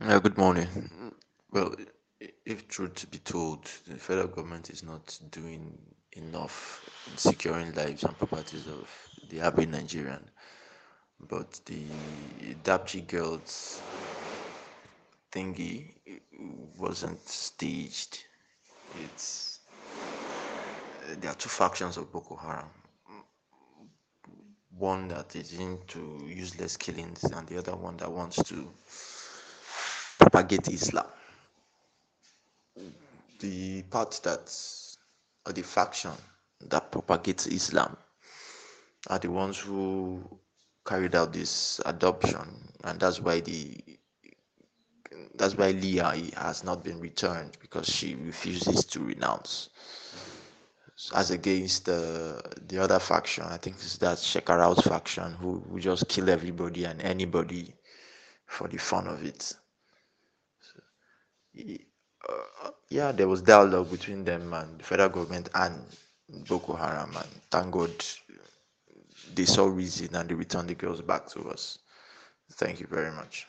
Good morning. Well, if truth be told, the federal government is not doing enough in securing lives and properties of the average Nigerian. But the Dapchi girls thingy wasn't staged. It's uh, there are two factions of Boko Haram. One that is into useless killings, and the other one that wants to propagate Islam. The part that or the faction that propagates Islam are the ones who carried out this adoption, and that's why the that's why Leah has not been returned because she refuses to renounce. As against the the other faction, I think it's that Shekarau's faction who, who just kill everybody and anybody for the fun of it. Yeah, there was dialogue between them and the federal government and Boko Haram, and thank God they saw reason and they returned the girls back to us. Thank you very much.